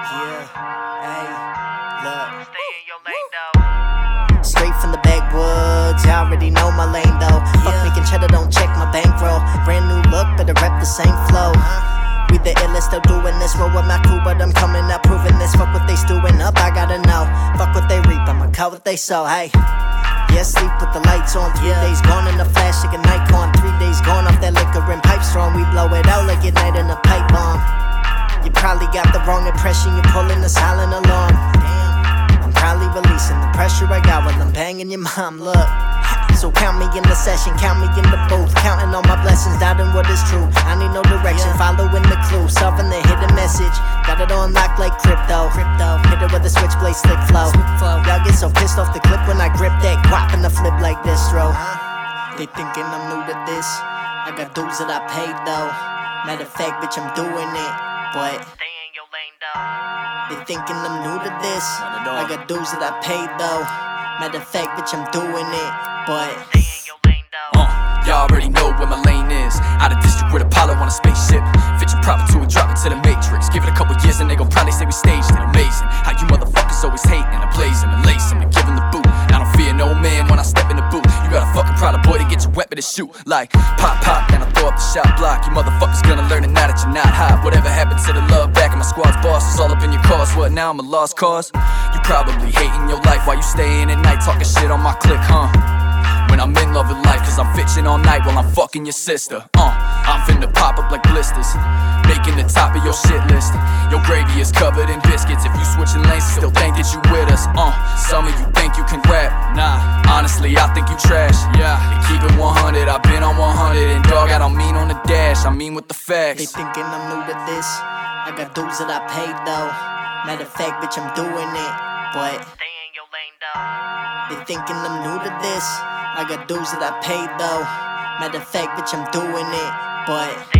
Yeah, hey, look. Stay in your lane though. Straight from the backwoods, y'all already know my lane though. Yeah. Fuck making cheddar, don't check my bankroll. Brand new look, better rep the same flow. We the illest, still doing this. Roll with my crew, but I'm coming up, proving this. Fuck what they stewing up, I gotta know. Fuck what they reap, I'ma cut what they sow, hey. Yeah, sleep with the lights on. Three yeah. days gone in the flash, like a Nikon. Got the wrong impression. You're pulling a silent alarm. Damn, I'm probably releasing the pressure I got while I'm banging your mom. Look. So count me in the session, count me in the booth. Counting all my blessings, doubting what is true. I need no direction, following the clue. Solving the hidden message. Got it on lock like crypto. Crypto. Hit it with a switchblade, slick flow. Y'all get so pissed off the clip when I grip that guap the flip like this, bro. Uh-huh. They thinking I'm new to this. I got dues that I paid though. Matter of fact, bitch, I'm doing it. But they thinking I'm new to this. Not at all. I got dues that I paid though. Matter of fact, bitch, I'm doing it. But Stay in your lane though. Uh, y'all already know where my lane is. Out of district with Apollo on a spaceship. To get your weapon to shoot. Like pop pop, then I throw up the shot block. You motherfuckers gonna learn it now that you're not hot. Whatever happened to the love back and my squad's boss is all up in your cause. What now? I'm a lost cause. You probably hating your life while you staying at night talking shit on my click, huh? When I'm in love with life, cause I'm fitching all night while I'm fucking your sister. Uh, I'm finna pop up like blisters. Making the top of your shit list. Your gravy is covered in biscuits. If you switching lanes, still think that you with us. Uh, some of you think you can rap. Nah, honestly, I think you trash. Yeah, and keep it 100. I've been on 100. And dog, I don't mean on the dash, I mean with the facts. they thinking I'm new to this. I got dues that I paid though. Matter of fact, bitch, I'm doing it. But Stay in your lane though. they thinking I'm new to this. I got dues that I paid though. Matter of fact, bitch, I'm doing it. But Stay